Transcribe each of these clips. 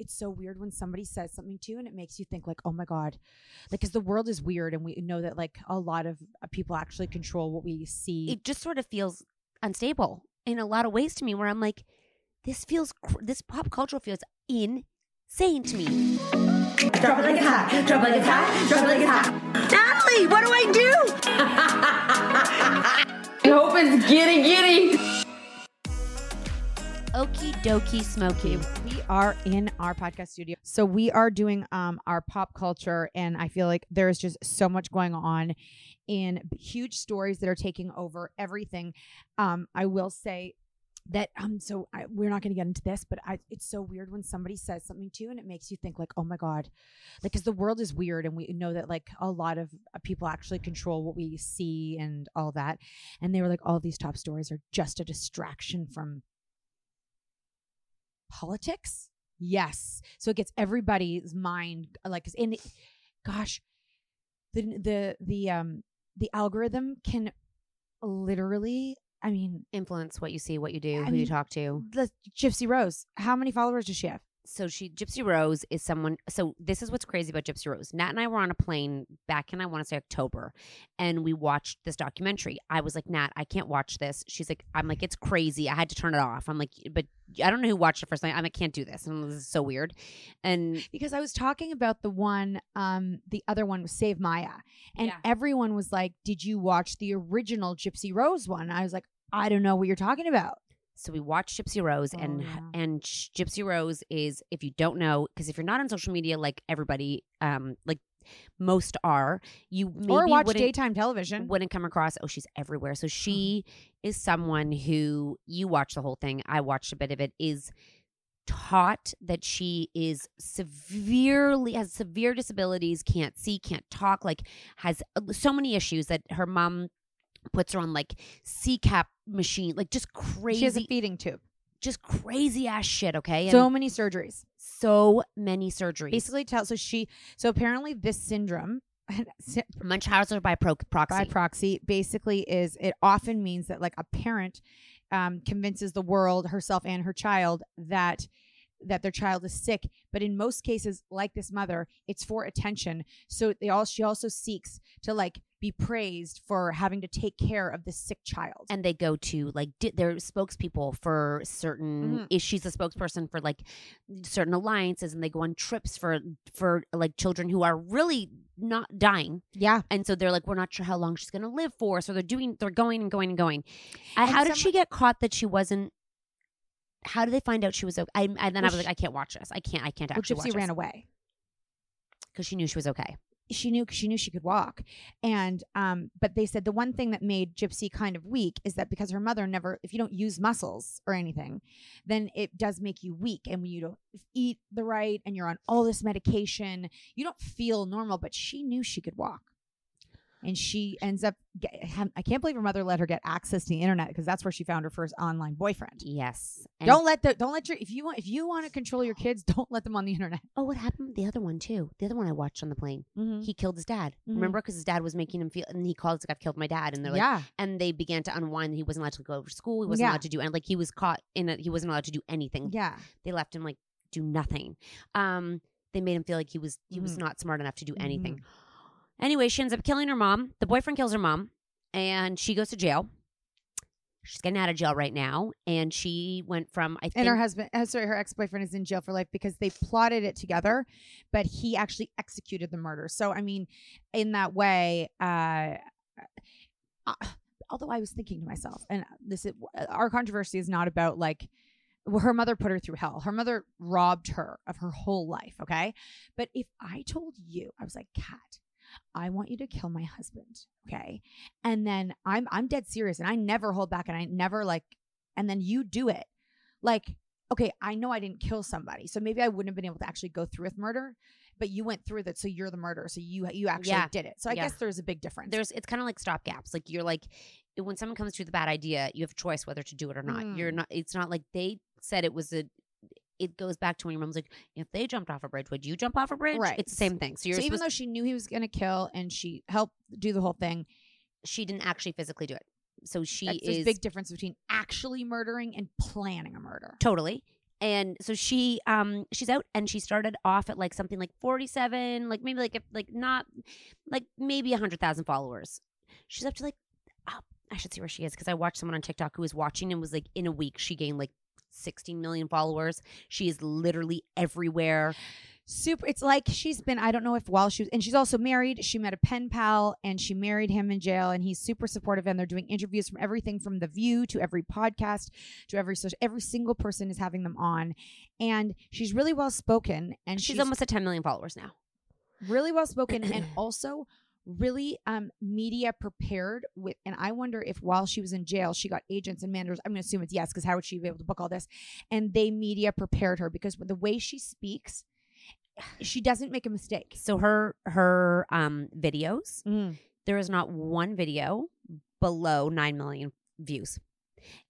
it's so weird when somebody says something to you and it makes you think like oh my god. Like because the world is weird and we know that like a lot of uh, people actually control what we see. It just sort of feels unstable in a lot of ways to me where i'm like this feels cr- this pop culture feels insane to me. Drop it like a hat. Drop it like a hat. Drop it like a hat. Natalie what do i do? I hope it's giddy giddy Okie dokie smoky. We are in our podcast studio. So we are doing um our pop culture and I feel like there's just so much going on in huge stories that are taking over everything. Um I will say that um so I, we're not going to get into this but I, it's so weird when somebody says something to you and it makes you think like oh my god like because the world is weird and we know that like a lot of uh, people actually control what we see and all that and they were like all these top stories are just a distraction from politics? Yes. So it gets everybody's mind like in gosh, the the the um the algorithm can literally I mean influence what you see, what you do, I who mean, you talk to. The Gypsy Rose, how many followers does she have? So she Gypsy Rose is someone so this is what's crazy about Gypsy Rose. Nat and I were on a plane back in I want to say October and we watched this documentary. I was like, Nat, I can't watch this. She's like, I'm like, it's crazy. I had to turn it off. I'm like, but I don't know who watched it first night. I'm like, can't do this. And this is so weird. And because I was talking about the one, um, the other one was Save Maya. And yeah. everyone was like, Did you watch the original Gypsy Rose one? I was like, I don't know what you're talking about. So we watched Gypsy Rose, oh, and yeah. and Gypsy Rose is if you don't know, because if you're not on social media like everybody, um, like most are. You maybe or watch wouldn't, daytime television. wouldn't come across. Oh, she's everywhere. Mm-hmm. So she is someone who you watch the whole thing. I watched a bit of it. Is taught that she is severely has severe disabilities, can't see, can't talk, like has uh, so many issues that her mom puts her on like CPAP machine, like just crazy, She has a feeding tube. just crazy ass shit. Okay, and So many surgeries. so many surgeries. Basically, tell so she so apparently this syndrome Munchausen by pro- proxy. by proxy basically is it often means that like a parent um, convinces the world herself and her child that that their child is sick but in most cases like this mother it's for attention. So they all she also seeks to like be praised for having to take care of this sick child. And they go to like di- they're spokespeople for certain Mhm. is she's a spokesperson for like certain alliances and they go on trips for for like children who are really not dying. Yeah. And so they're like we're not sure how long she's going to live for. So they're doing they're going and going and going. Uh, And how did some- she get caught that she wasn't how did they find out she was okay I, and then Well, i was like i can't watch this. I can't i can't actually. well, gypsy ran away. Because she knew she was okay. She knew she knew she could walk. And um but they said the one thing that made gypsy kind of weak is that because her mother never if you don't use muscles or anything then it does make you weak. And when you don't eat the right and you're on all this medication you don't feel normal but she knew she could walk and she ends up get, i can't believe her mother let her get access to the internet because that's where she found her first online boyfriend yes and, don't let the don't let your if you want if you want to control your kids don't let them on the internet oh what happened with the other one too the other one i watched on the plane mm-hmm. he killed his dad Mhm. remember because his dad was making him feel and he called like i've killed my dad and they're like yeah and they began to unwind. He wasn't allowed to go to school. He wasn't Yeah. allowed to do and like he was caught in a he wasn't allowed to do anything. yeah They left him like do nothing. Um, they made him feel like he was he was Mhm. not smart enough to do Mm-hmm. anything. Anyway, she ends up killing her mom. The boyfriend kills her mom, and she goes to jail. She's getting out of jail right now, and she went from I think and her husband uh, sorry her ex-boyfriend is in jail for life because they plotted it together but he actually executed the murder so i mean in that way uh, uh although i was thinking to myself and this is our controversy is not about like well, her mother put her through hell her mother robbed her of her whole life okay but if i told you i was like kat I want you to kill my husband, okay? And then I'm I'm dead serious and I never hold back and I never like and then you do it like okay i know i didn't kill somebody so maybe i wouldn't have been able to actually go through with murder but you went through with it so you're the murderer so you you actually Yeah. did it so i Yeah. guess there's a big difference there's it's kind of like stop gaps. Like you're like when someone comes to you with a bad idea, you have a choice whether to do it or not. You're Mm. not. It's not like they said it was a. It goes back to when your mom's like, if they jumped off a bridge, would you jump off a bridge? Right. It's the same thing. So you're so even though she knew he was going to kill and she helped do the whole thing she didn't actually physically do it. So she that's, there's is a big difference between actually murdering and planning a murder totally. And so she um she's out and she started off at like something like 47, like maybe like if, like not like maybe 100,000 followers. She's up to like oh, I should see where she is because I watched someone on TikTok who was watching and was like in a week she gained like 16 million followers. She is literally everywhere. super it's like she's been i don't know if while she was and she's also married she met a pen pal and she married him in jail and he's super supportive and they're doing interviews from everything from the view to every podcast to every social every single person is having them on and she's really well spoken and She's, she's, almost at 10 million followers now. really well spoken and also really um media prepared with and i wonder if while she was in jail she got agents and managers i'm gonna assume it's yes because how would she be able to book all this and they media prepared her because the way she speaks she doesn't make a mistake So her her um videos, there is not one video below 9 million views.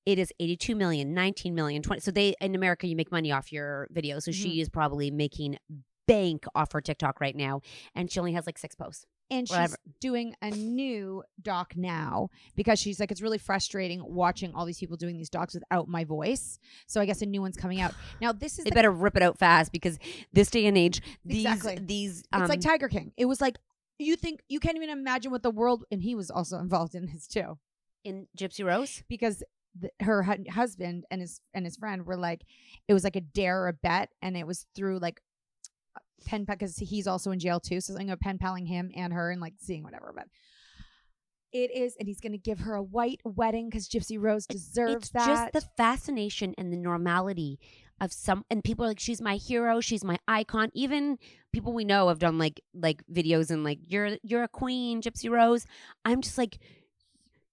It is 82 million, 19 million, 20. So they in America you make money off your videos. So she is probably making bank off her TikTok right now and she only has like 6 posts. And she's Whatever. doing a new doc now because she's like it's really frustrating watching all these people doing these docs without my voice so i guess a new one's coming out now this is They the- better rip it out fast because this day and age these Exactly. these it's um, like tiger king it was like you think you can't even imagine what the world and he was also involved in this too in Gypsy Rose. because the, her hu- husband and his and his friend were like it was like a dare or a bet and it was through like pen pal because he's also in jail too so i'm gonna pen paling him and her and like seeing whatever but it is and he's gonna give her a white wedding because gypsy rose deserves it's that just the fascination and the normality of some and people are like she's my hero she's my icon. Even people we know have done like like videos and like you're you're a queen gypsy rose. I'm just like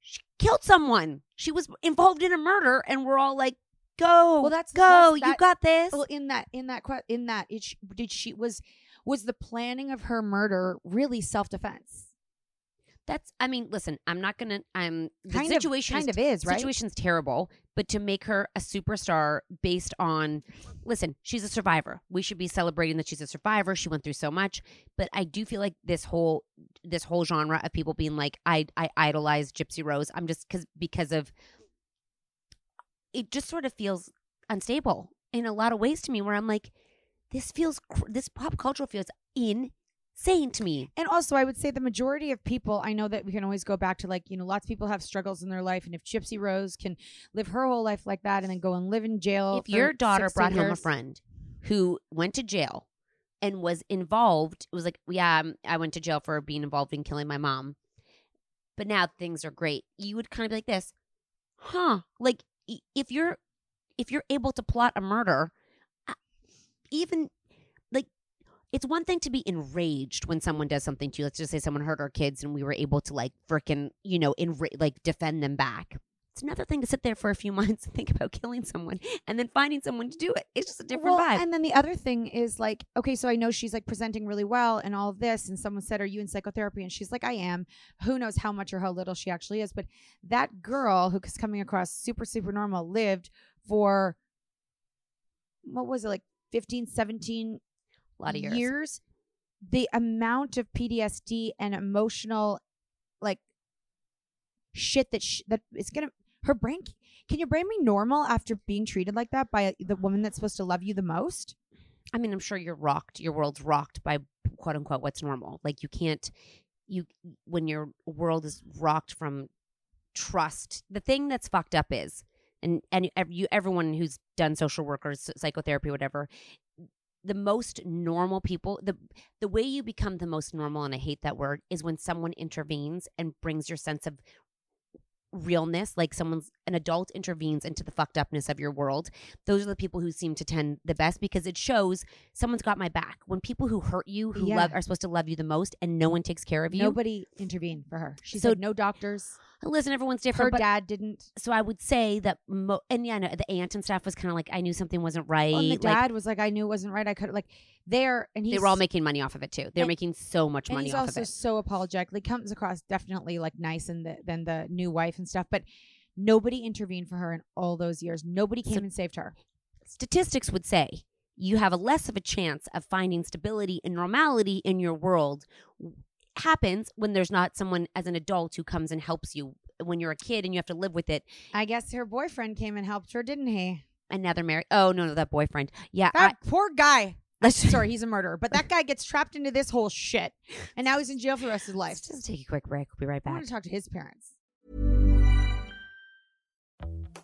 she killed someone. She was involved in a murder and we're all like go Well, that's- go that's- you got this. Well, in that, in that, in that, it sh- did she was was the planning of her murder really self defense? that's i mean listen i'm not gonna i'm the Kind of- situation kind of is, right? situation's terrible but to make her a superstar based on listen she's a survivor. We should be celebrating that she's a survivor. She went through so much. But i do feel like this whole this whole genre of people being like i i idolize gypsy rose. I'm just because because of it just sort of feels unstable in a lot of ways to me where i'm like this feels cr- this pop culture feels insane to me And also, I would say the majority of people, I know that we can always go back to like, you know, lots of people have struggles in their life. And if Gypsy Rose can live her whole life like that and then go and live in jail. if your daughter 16 brought home a friend who went to jail and was involved it was like yeah um, i went to jail for being involved in killing my mom but now things are great you would kind of be like this huh like if you're if you're able to plot a murder even like it's one thing to be enraged when someone does something to you. Let's just say someone hurt our kids and we were able to like frickin' you know enra- like defend them back it's another thing to sit there for a few months and think about killing someone and then finding someone to do it. It's just a different well, vibe. And then the other thing is like, okay, so I know she's like presenting really well and all of this. And someone said, Are you in psychotherapy? And she's like, I am. Who knows how much or how little she actually is. But that girl who is coming across super, super normal lived for what was it, like 15, 17 a lot of years. years, the amount of PTSD and emotional, like shit that sh- that is gonna her brain. Can your brain be normal after being treated like that by the woman that's supposed to love you the most? I mean, I'm sure you're rocked. Your world's rocked by quote unquote what's normal. Like you can't you when your world is rocked from trust. The thing that's fucked up is and and you everyone who's done social work or s- psychotherapy whatever the most normal people the the way you become the most normal and I hate that word is when someone intervenes and brings your sense of realness like someone's an adult intervenes into the fucked upness of your world those are the people who seem to tend the best because it shows someone's got my back when people who hurt you who Yeah. love are supposed to love you the most and no one takes care of you Nobody intervened for her. She So- said no doctors. listen everyone's Her different but dad didn't. so i would say that mo- and yeah no, the aunt and stuff was kind of like i knew something wasn't right Oh, and the like, dad was like, I knew it wasn't right. I could like there, and he's they were all making money off of it too they're And- making so much money he's off also of it so apologetic. Like comes across definitely like nice and the, than the new wife and stuff, but nobody intervened for her in all those years. Nobody came So- and saved her. statistics would say you have a less of a chance of finding stability and normality in your world happens when there's not someone as an adult who comes and helps you when you're a kid and you have to live with it I guess her boyfriend came and helped her, didn't he? Another married oh no no that boyfriend yeah I, That poor guy. Sorry, he's a murderer, but that guy gets trapped into this whole shit, and now he's in jail for the rest of his life. let's just take a quick break we'll be right back. I want to talk to his parents.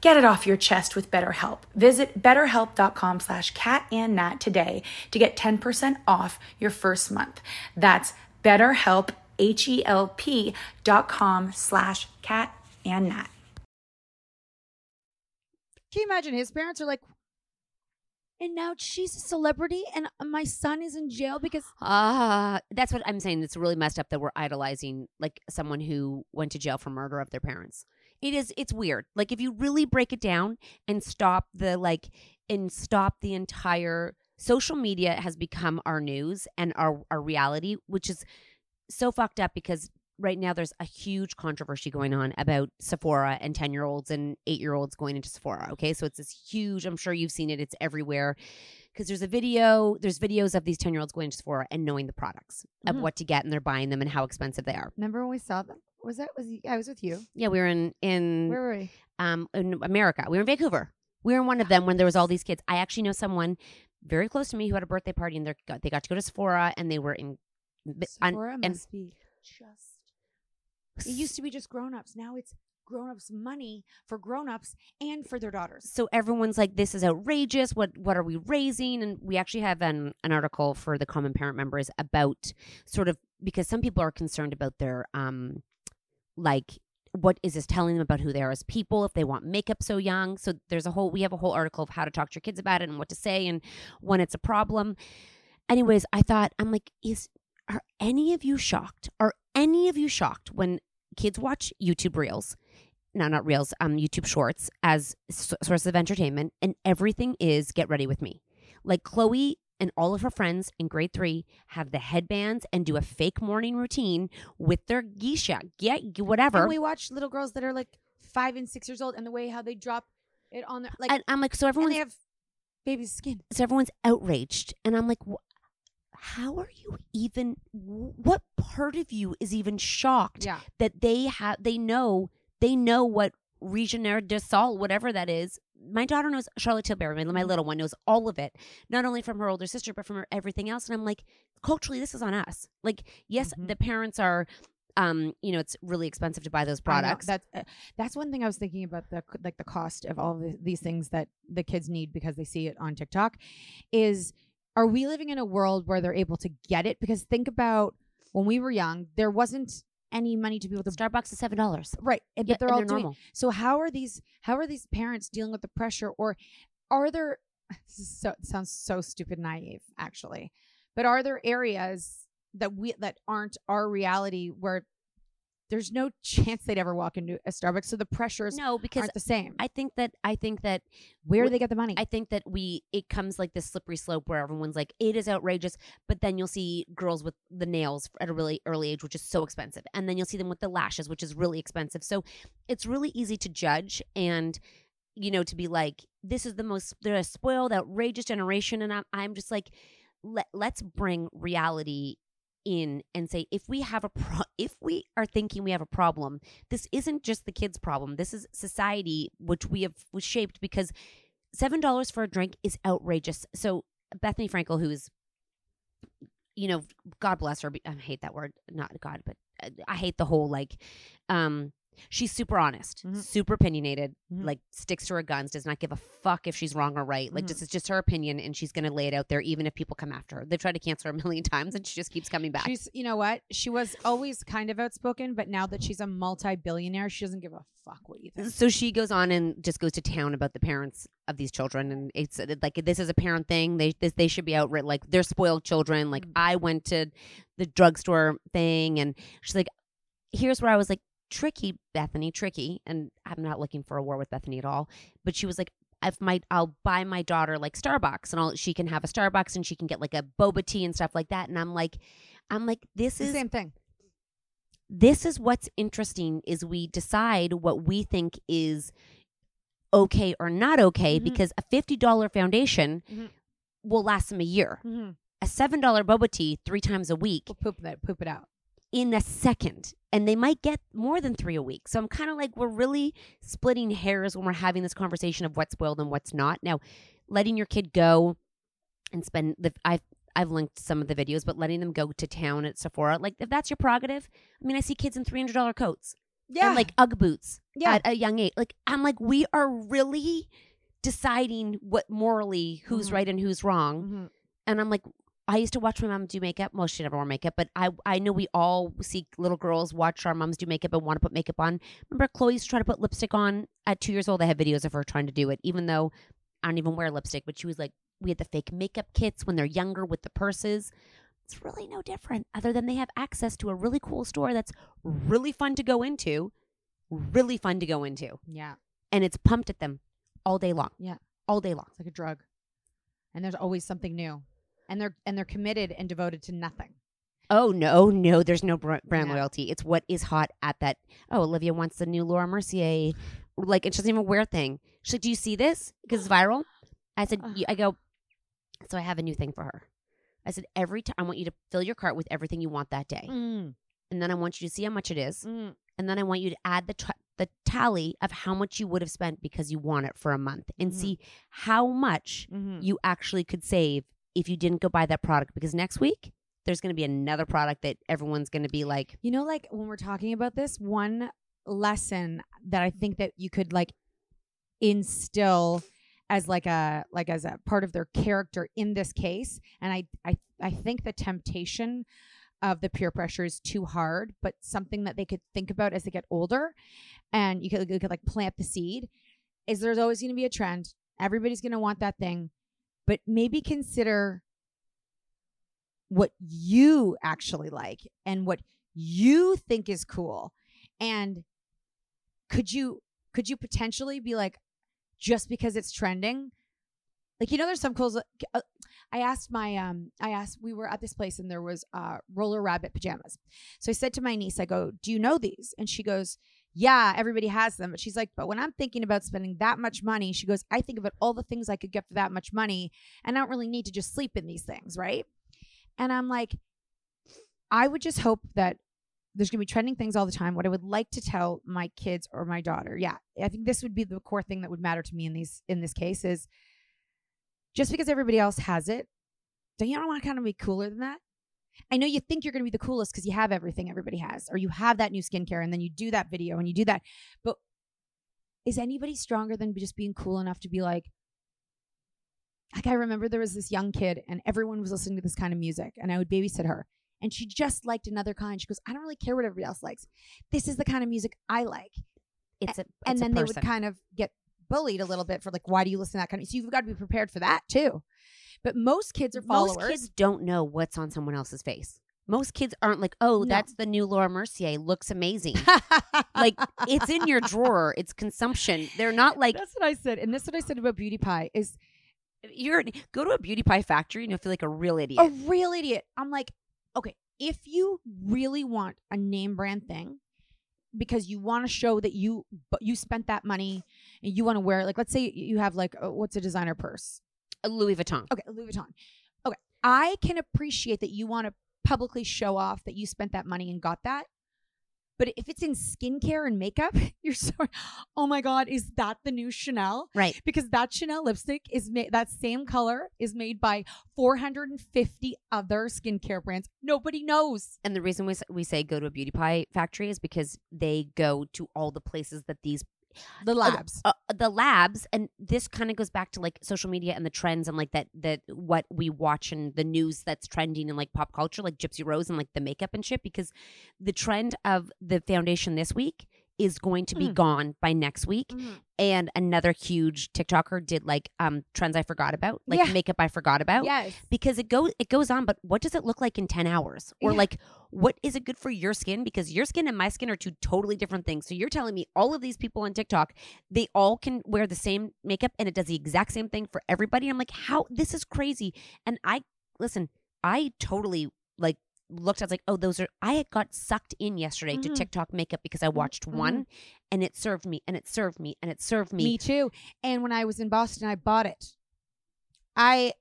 Get it off your chest with BetterHelp. Visit betterhelp.com slash cat and today to get 10% off your first month. That's betterhelp, H-E-L-P dot com slash cat and. Can you imagine his parents are like, and now she's a celebrity and my son is in jail because Ah, that's what I'm saying. It's really messed up that we're idolizing like someone who went to jail for murder of their parents. It is it's weird. Like if you really break it down and stop the like and stop the entire social media has become our news and our our reality, which is so fucked up because right now there's a huge controversy going on about Sephora and 10 year olds and 8 year olds going into Sephora. Okay. So it's this huge, I'm sure you've seen it, it's everywhere. Because there's a video, there's videos of these 10 year olds going to Sephora and knowing the products Mhm. of what to get and they're buying them and how expensive they are. remember when we saw them? Was that was I was with you? Yeah, we were in in Where were we? um in America. We were in Vancouver. We were in one of them when there was all these kids. I actually know someone very close to me who had a birthday party and they got they got to go to Sephora and they were in on- Sephora and must be just. It used to be just grown-ups. Now it's grown-ups money for grown-ups and for their daughters. so everyone's like this is outrageous. What what are we raising? And we actually have an, an article for the common parent members about sort of because some people are concerned about their um like what is this telling them about who they are as people if they want makeup so young? So there's a whole we have a whole article of how to talk to your kids about it and what to say and when it's a problem. Anyways i thought i'm like is are any of you shocked? Are any of you shocked when kids watch youtube reels no, not reels, um, YouTube shorts as s- source of entertainment, and everything is get ready with me. Like Chloe and all of her friends in grade three have the headbands and do a fake morning routine with their geisha, get whatever. And we watch little girls that are like five and six years old, and the way how they drop it on their like, and I'm like, so and everyone's they have baby skin. so everyone's outraged, and I'm like, wh- how are you even? What part of you is even shocked Yeah. that they have? They know they know what Reginaire de Sol, whatever that is. My daughter knows Charlotte Tilbury. My, Mm-hmm. my little one knows all of it, not only from her older sister, but from her everything else. And I'm like, culturally, this is on us. Like, yes, Mhm. the parents are. Um, you know, it's really expensive to buy those products. That's uh, that's one thing I was thinking about the like the cost of all the, these things that the kids need because they see it on TikTok. Is are we living in a world where they're able to get it? Because think about when we were young, there wasn't any money to be able to Starbucks is seven dollars. right, and- Yeah, but they're all they're doing. normal. So how are these how are these parents dealing with the pressure, or are there? This so sounds so stupid naive, actually, but are there areas that we that aren't our reality where there's no chance they'd ever walk into a Starbucks. So the pressures No, because aren't the same. I think that I think that Where do they get the money? I think that we it comes like this slippery slope where everyone's like it is outrageous, but then you'll see girls with the nails at a really early age, which is so expensive, and then you'll see them with the lashes, which is really expensive. So it's really easy to judge and you know to be like this is the most they're a spoiled, outrageous generation, and I'm I'm just like let, let's bring reality in and say if we have a pro- if we are thinking we have a problem this isn't just the kids problem. This is society which we have was shaped because seven dollars for a drink is outrageous. So bethenny frankel who's you know god bless her i hate that word not god but uh, i hate the whole like um she's super honest, Mhm. super opinionated, Mhm. like sticks to her guns, does not give a fuck if she's wrong or right. Like Mhm. this is just her opinion and she's gonna lay it out there even if people come after her. They've tried to cancel her a million times and she just keeps coming back. She's, you know what? She was always kind of outspoken, but now that she's a multi-billionaire, she doesn't give a fuck what you think. so she goes on and just goes to town about the parents of these children and it's uh, like this is a parent thing they this, they should be outright like they're spoiled children like Mhm. i went to the drugstore thing and she's like here's where i was like tricky bethenny tricky and i'm not looking for a war with bethenny at all but she was like if my i'll buy my daughter like starbucks and all she can have a starbucks and she can get like a boba tea and stuff like that and i'm like i'm like this It's the is same thing. this is what's interesting is we decide what we think is okay or not okay Mhm. because a $50 foundation Mhm. will last them a year Mm-hmm. a $7 boba tea three times a week We'll poop that, poop it out. In a second and they might get more than three a week so i'm kind of like we're really splitting hairs when we're having this conversation of what's spoiled and what's not now letting your kid go and spend the i've I've linked some of the videos, but letting them go to town at Sephora, like if that's your prerogative. I mean, I see kids in three hundred dollar coats Yeah, and like UGG boots Yeah. at a young age. Like I'm like, we are really deciding what morally who's Mhm. right and who's wrong. Mhm. And I'm like, I used to watch my mom do makeup. Well, she never wore makeup, but I I know we all see little girls watch our moms do makeup and want to put makeup on. Remember, Chloe used to try to put lipstick on at two years old. I have videos of her trying to do it, even though I don't even wear lipstick. But she was like, we had the fake makeup kits when they're younger with the purses. It's really no different, other than they have access to a really cool store that's really fun to go into, really fun to go into, yeah, and it's pumped at them all day long. Yeah. all day long. it's like a drug, and there's always something new, and they're and they're committed and devoted to nothing. Oh no, no, there's no brand No. loyalty. It's what is hot at that. Oh, Olivia wants the new Laura Mercier, like, and she doesn't even wear a thing. She's like, "Do you see this? Because it's viral." I said, "I go." So I have a new thing for her. I said, "Every time I want you to fill your cart with everything you want that day, Mm. and then I want you to see how much it is, Mm. and then I want you to add the t- the tally of how much you would have spent because you want it for a month, and Mhm. see how much Mhm. you actually could save if you didn't go buy that product. Because next week there's going to be another product that everyone's going to be like." You know, like when we're talking about this, one lesson that I think that you could like instill as like a like as a part of their character in this case, and I I I think the temptation of the peer pressure is too hard, but something that they could think about as they get older, and you could, you could like plant the seed. Is there's always going to be a trend. Everybody's going to want that thing, but maybe consider what you actually like and what you think is cool. And could you could you potentially be like just because it's trending? Like you know there's some clothes uh, i asked my um i asked we were at this place and there was uh roller rabbit pajamas. So i said to my niece i go do you know these? And she goes yeah everybody has them but she's like but when i'm thinking about spending that much money she goes i think about all the things i could get for that much money and i don't really need to just sleep in these things right and i'm like i would just hope that there's going to be trending things all the time. What I would like to tell my kids or my daughter, yeah, I think this would be the core thing that would matter to me in these in this case is just because everybody else has it, don't you don't want to kind of be cooler than that? I know you think you're going to be the coolest because you have everything everybody has, or you have that new skincare, and then you do that video and you do that. But is anybody stronger than just being cool enough to be like, like I remember there was this young kid, and everyone was listening to this kind of music, and I would babysit her, and she just liked another kind. She goes, I don't really care what everybody else likes. This is the kind of music I like. It's a and it's a then they would kind of get bullied a little bit for like, why do you listen to that kind of? So you've got to be prepared for that too. But most kids are followers. Most kids don't know what's on someone else's face. Most kids aren't like, oh, No. that's the new Laura Mercier. Looks amazing. like it's in your drawer. It's consumption. They're not like that's what I said, and that's what I said about Beauty Pie is you're go to a beauty pie factory and you'll feel like a real idiot. a real idiot. I'm like, okay, if you really want a name brand thing because you want to show that you but you spent that money and you want to wear it, like let's say you have like uh, what's a designer purse? Louis Vuitton. Okay, Louis Vuitton. Okay, I can appreciate that you want to publicly show off that you spent that money and got that. But if it's in skincare and makeup, you're so, oh my God, is that the new Chanel? Right. Because that Chanel lipstick is made, that same color is made by 450 other skincare brands. Nobody knows. And the reason we, we say go to a beauty pie factory is because they go to all the places that these The labs. uh, the labs and this kind of goes back to like social media and the trends and like that that what we watch and the news that's trending in like pop culture like gypsy rose and like the makeup and shit because the trend of the foundation this week is going to be Mm. gone by next week Mhm. and another huge tiktoker did like um trends i forgot about like Yeah. makeup i forgot about Yes. because it goes it goes on but what does it look like in 10 hours or Yeah. like what is it good for your skin because your skin and my skin are two totally different things so you're telling me all of these people on tiktok they all can wear the same makeup and it does the exact same thing for everybody i'm like how this is crazy and i listen i totally like looked I was like oh those are i had got sucked in yesterday to Mhm. tiktok makeup because i watched one and it served me and it served me and it served me, Me too. And when I was in Boston, I bought it. I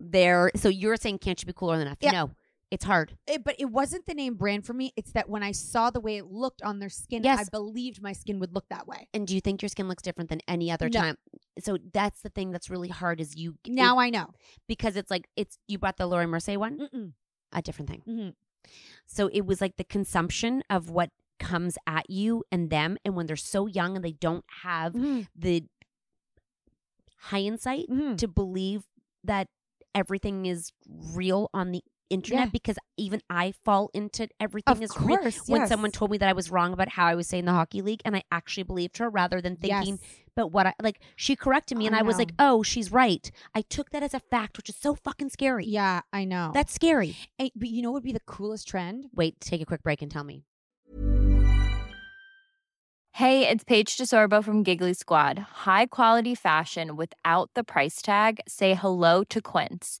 there so you're saying can't you be cooler than enough Yeah. no it's hard it, but it wasn't the name brand for me. It's that when I saw the way it looked on their skin, Yes. I believed my skin would look that way. And do you think your skin looks different than any other No. time? So that's the thing that's really hard is you Now it- I know. because it's like it's you bought the Laura Mercier one, Mm-mm. A different thing. Mhm. So it was like the consumption of what comes at you and them, and when they're so young and they don't have Mhm. the hindsight Mhm. to believe that everything is real on the internet Yeah. because even I fall into everything Of is real. course, When someone told me that I was wrong about how I was saying the hockey league, and I actually believed her rather than thinking, Yes. But what I like, she corrected me, and I I, was like, oh, she's right. I took that as a fact, which is so fucking scary. Yeah, I know. That's scary. But you know what would be the coolest trend? Wait, take a quick break and tell me. Hey, it's Paige DeSorbo from Giggly Squad. High quality fashion without the price tag. Say hello to Quince.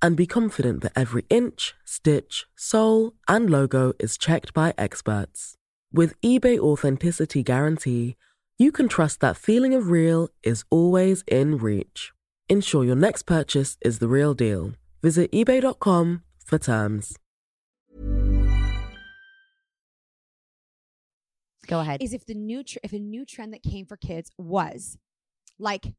and be confident that every inch, stitch, sole, and logo is checked by experts. With eBay Authenticity Guarantee, you can trust that feeling of real is always in reach. Ensure your next purchase is the real deal. Visit eBay.com for terms. Go ahead. Is if the new tr- if a new trend that came for kids was like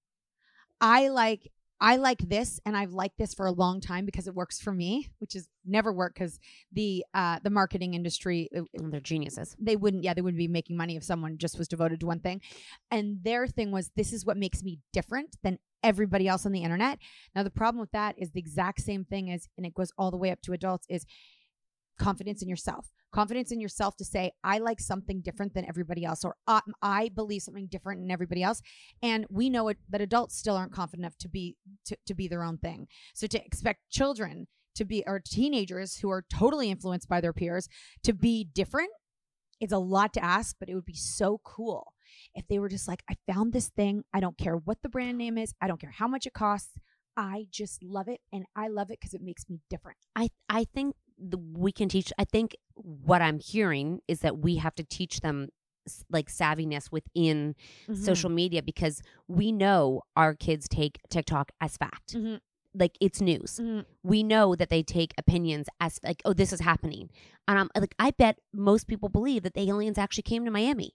I like I like this and I've liked this for a long time because it works for me, which is never work because the uh the marketing industry it- it- Oh, they're geniuses. they wouldn't yeah they wouldn't be making money if someone just was devoted to one thing and their thing was this is what makes me different than everybody else on the internet now the problem with that is the exact same thing as and it goes all the way up to adults is confidence in yourself confidence in yourself to say i like something different than everybody else or uh, i believe something different than everybody else and we know it, that adults still aren't confident enough to be to, to be their own thing so to expect children to be or teenagers who are totally influenced by their peers to be different it's a lot to ask, but it would be so cool if they were just like, I found this thing. I don't care what the brand name is. I don't care how much it costs. I just love it. And I love it because it makes me different. I I think the, we can teach. I think what I'm hearing is that we have to teach them like savviness within Mm-hmm. social media because we know our kids take TikTok as fact. Mhm. Like it's news. Mhm. We know that they take opinions as like, oh, this is happening. And I'm like, I bet most people believe that the aliens actually came to Miami.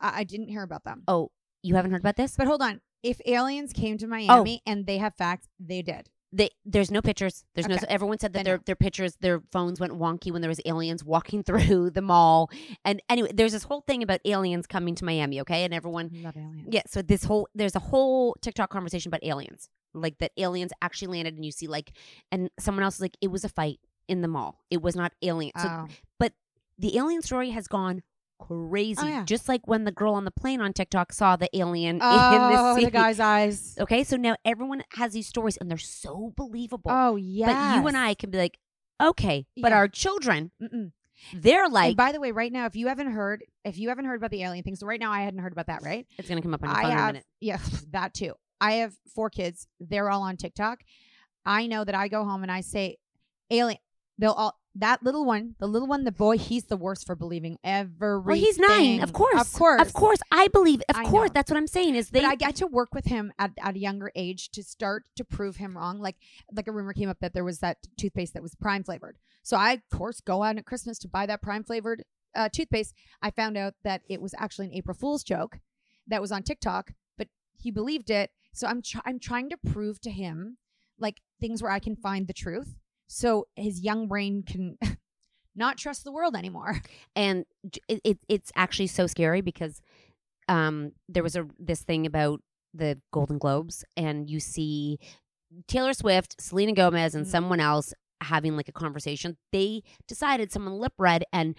I, I didn't hear about them. Oh, you haven't heard about this? But hold on. If aliens came to Miami and they have facts, they did. They, there's no pictures. There's no. Everyone said that their their pictures, their phones went wonky when there was aliens walking through the mall. And anyway, there's this whole thing about aliens coming to Miami. Okay, and everyone Love aliens. yeah, so this whole there's a whole TikTok conversation about aliens. Like that aliens actually landed and you see like and someone else is like it was a fight in the mall. It was not alien. So Oh. but the alien story has gone crazy. Oh, yeah. Just like when the girl on the plane on TikTok saw the alien Oh, in the oh, the guy's eyes. Okay, so now everyone has these stories and they're so believable. Oh yeah. But you and I can be like, okay, but Yeah. our children, Mm-mm. they're like, and by the way, right now, if you haven't heard, if you haven't heard about the alien thing, so right now I hadn't heard about that, right? it's gonna come up on your I phone in a have, minute. yeah, that too. I have four kids. They're all on TikTok. I know that I go home and I say, alien. They'll all that little one, the little one, the boy. He's the worst for believing everything. Well, he's nine, of course, of course, of course. I believe, of I course. know. That's what I'm saying. Is they but I get to work with him at, at a younger age to start to prove him wrong. Like like a rumor came up that there was that toothpaste that was prime flavored. So I of course go out at Christmas to buy that prime flavored uh, toothpaste. I found out that it was actually an April Fool's joke that was on TikTok, but he believed it. So I'm try- I'm trying to prove to him like things where I can find the truth, so his young brain can not trust the world anymore. and it, it it's actually so scary because um there was a this thing about the Golden Globes and you see Taylor Swift, Selena Gomez and Mhm. someone else having like a conversation. They decided someone lip read and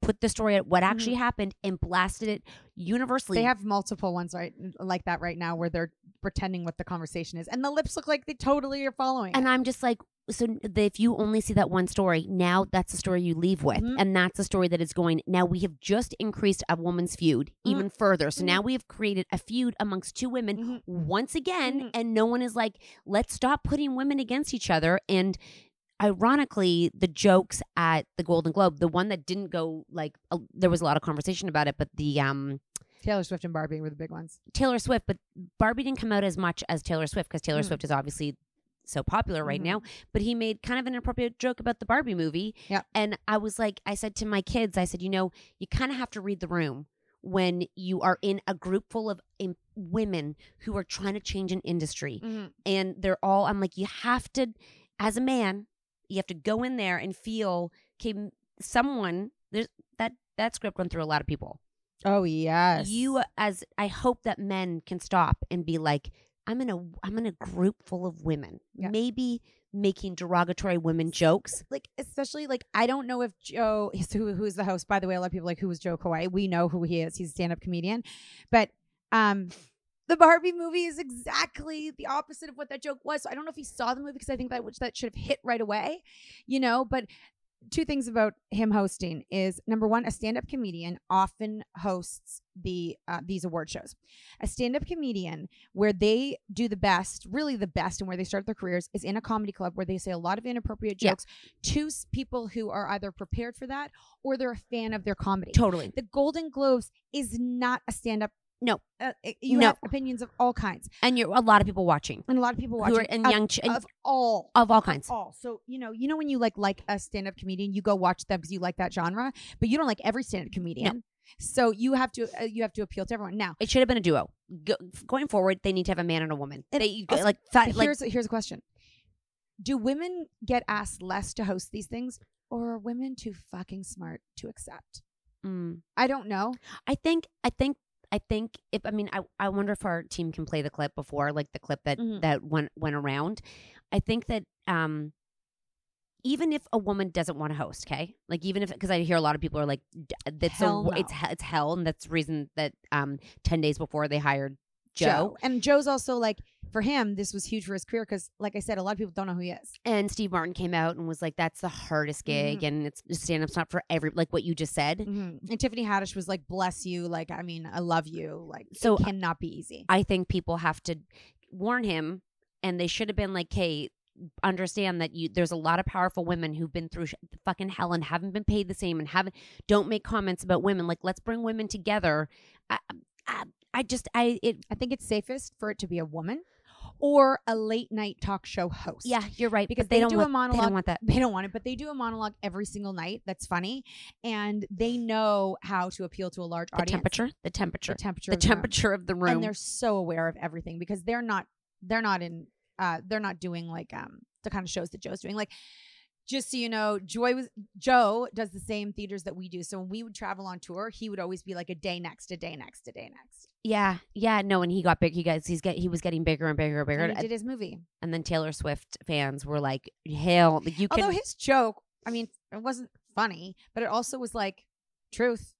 put the story at what actually happened and blasted it universally. They have multiple ones right like that right now where they're pretending what the conversation is, and the lips look like they totally are following. and it. I'm just like so the, if you only see that one story, now that's the story you leave with. Mhm. And that's the story that is going. Now we have just increased a woman's feud even further. So now we have created a feud amongst two women Mhm. once again. And no one is like, let's stop putting women against each other. And ironically, the jokes at the Golden Globe, the one that didn't go like, uh, there was a lot of conversation about it, but the, um, Taylor Swift and Barbie were the big ones. Taylor Swift, but Barbie didn't come out as much as Taylor Swift because Taylor Mm. Swift is obviously so popular right Mhm. now. But he made kind of an inappropriate joke about the Barbie movie. And I was like, I said to my kids, I said, you know, you kind of have to read the room when you are in a group full of im- women who are trying to change an industry. And they're all, I'm like, you have to, as a man, you have to go in there and feel, okay, someone, there's that, that script went through a lot of people Oh yes, you as I hope that men can stop and be like, I'm in a I'm in a group full of women, Yeah. maybe making derogatory women jokes. like especially like I don't know if Jo who who's the host. By the way, a lot of people are like who was Jo Koy. We know who he is. He's a stand up comedian, but um. The Barbie movie is exactly the opposite of what that joke was. So I don't know if he saw the movie because I think that which that should have hit right away, you know. But two things about him hosting is number one, a stand-up comedian often hosts the uh, these award shows. A stand-up comedian where they do the best, really the best, and where they start their careers is in a comedy club where they say a lot of inappropriate Yeah. jokes to people who are either prepared for that or they're a fan of their comedy. Totally. The Golden Globes is not a stand-up. No. Uh, you No. have opinions of all kinds, And you're a lot of people watching and a lot of people who watching are and of- young ch- of all of all kinds. all. So you know, you know when you like like a stand up comedian, you go watch them because you like that genre, but you don't like every stand up comedian. So you have to uh, you have to appeal to everyone. Now, It should have been a duo. Go, going forward, they need to have a man and a woman. And They also- like like here's here's a question: Do women get asked less to host these things, or are women too fucking smart to accept? mm, I don't know. I think I think I think if I mean I I wonder if our team can play the clip before like the clip that Mhm. that went went around. I think that um even if a woman doesn't want to host, okay, like even if because I hear a lot of people are like that's Hell it's no. he- it's hell, and that's the reason that um ten days before they hired Jo, and Jo's also like for him, this was huge for his career because, like I said, a lot of people don't know who he is. and Steve Martin came out and was like that's the hardest gig, and it's stand up's not for every like what you just said. Mhm. And Tiffany Haddish was like, "Bless you," like I mean, I love you. Like, So, it cannot be easy. I think people have to warn him, and they should have been like, "Hey, understand that you there's a lot of powerful women who've been through sh- fucking hell and haven't been paid the same and haven't don't make comments about women. Like, let's bring women together." I, I, I just I it I think it's safest for it to be a woman or a late night talk show host. yeah, you're right because they, they, don't do want, a monologue. They don't want that. They don't want it, but they do a monologue every single night. That's funny, and they know how to appeal to a large The audience. temperature, the temperature, the temperature, the of the room. temperature of the room. and they're so aware of everything because they're not they're not in uh, they're not doing like um the kind of shows that Jo's doing. Like, just so you know, Joy was Jo does the same theaters that we do. So when we would travel on tour, he would always be like a day next, a day next, a day next. Yeah, yeah, no, and he got big. He guys, he's get he was getting bigger and bigger and bigger. And he did his movie. And then Taylor Swift fans were like, "Hell, like you can." Although his joke, I mean, it wasn't funny, but it also was like truth.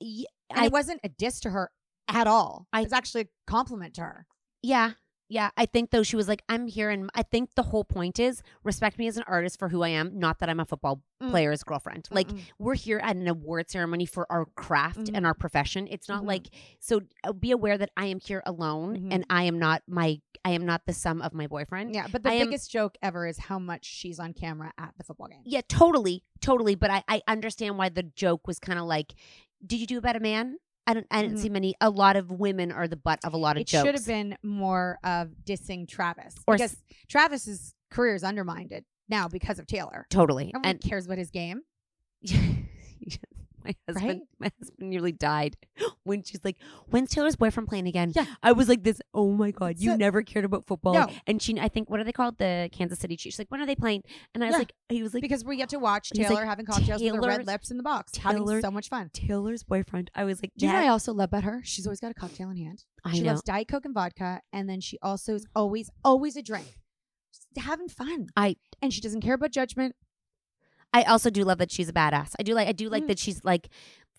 Yeah, I- it wasn't a diss to her at all. I- it was actually a compliment to her. Yeah. Yeah, I think though she was like, I'm here, and I think the whole point is respect me as an artist for who I am, not that I'm a football Mm. player's girlfriend. Like Mm-mm. we're here at an award ceremony for our craft Mhm. and our profession. It's not Mhm. like so. uh, Be aware that I am here alone, Mhm. and I am not my. I am not the sum of my boyfriend. Yeah, but the I am- biggest joke ever is how much she's on camera at the football game. Yeah, totally, totally. But I, I understand why the joke was kind of like, "Did you do about a man?" I don't. I didn't Mhm. see many. A lot of women are the butt of a lot of It jokes. should have been more of dissing Travis Or s- because Travis's career is undermined now because of Taylor. totally. No one And cares about his game. my husband, my husband nearly died when she's like, "When's Taylor's boyfriend playing again?" Yeah. I was like, "This, oh my god, you So- never cared about football." No. And she, I think, what are they called? The Kansas City Chiefs. She's like, when are they playing? And I was Yeah. like, he was like, because we get to watch Taylor like, having cocktails with her red lips in the box, having Taylor- so much fun. Taylor's boyfriend. I was like, Do you know yeah, I also love about her? She's always got a cocktail in hand. I she know. loves Diet Coke and vodka, and then she also is always, always a drink. Having fun. I And she doesn't care about judgment. I also do love that she's a badass. I do like I do like Mm. that she's like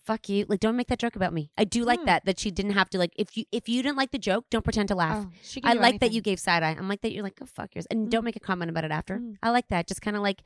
fuck you. Like don't make that joke about me. I do like Mm. that that she didn't have to like if you if you didn't like the joke, don't pretend to laugh. Oh, I like that you gave side eye. I'm like that you're like, "Oh fuck yours." And Mm. don't make a comment about it after. Mm. I like that. Just kind of like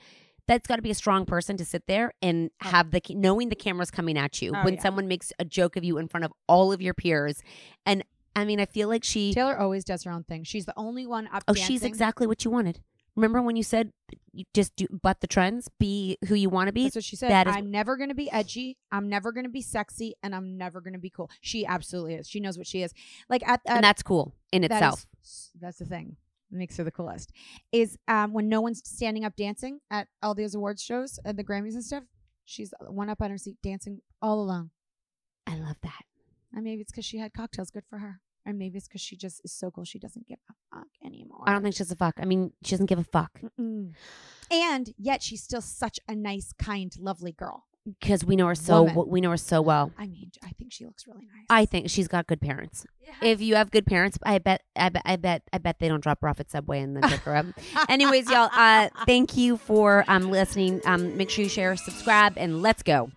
that's got to be a strong person to sit there and Oh. have the knowing the camera's coming at you Oh, when yeah. someone makes a joke of you in front of all of your peers. And I mean, I feel like she Taylor always does her own thing. She's the only one up Oh, dancing. she's exactly what you wanted. Remember when you said you just do butt the trends, be who you want to be? That's what she said. That is I'm never going to be edgy. I'm never going to be sexy, and I'm never going to be cool. She absolutely is. She knows what she is. Like at, at and that's cool in that itself. is- that's the thing. That makes her the coolest. Is um when no one's standing up dancing at all these awards shows at the Grammys and stuff. She's one up on her seat dancing all alone. I love that. And maybe it's because she had cocktails. Good for her. Or maybe it's because she just is so cool she doesn't give a fuck anymore. I don't think she's a fuck. I mean, she doesn't give a fuck Mm. And yet she's still such a nice, kind, lovely girl. because we know her so Woman. we know her so well. I mean, I think she looks really nice. I think she's got good parents. If you have good parents, I bet, I bet, I bet, I bet they don't drop her off at Subway and then pick her up. Anyways, y'all, uh, thank you for um listening. Um, make sure you share, subscribe, and let's go.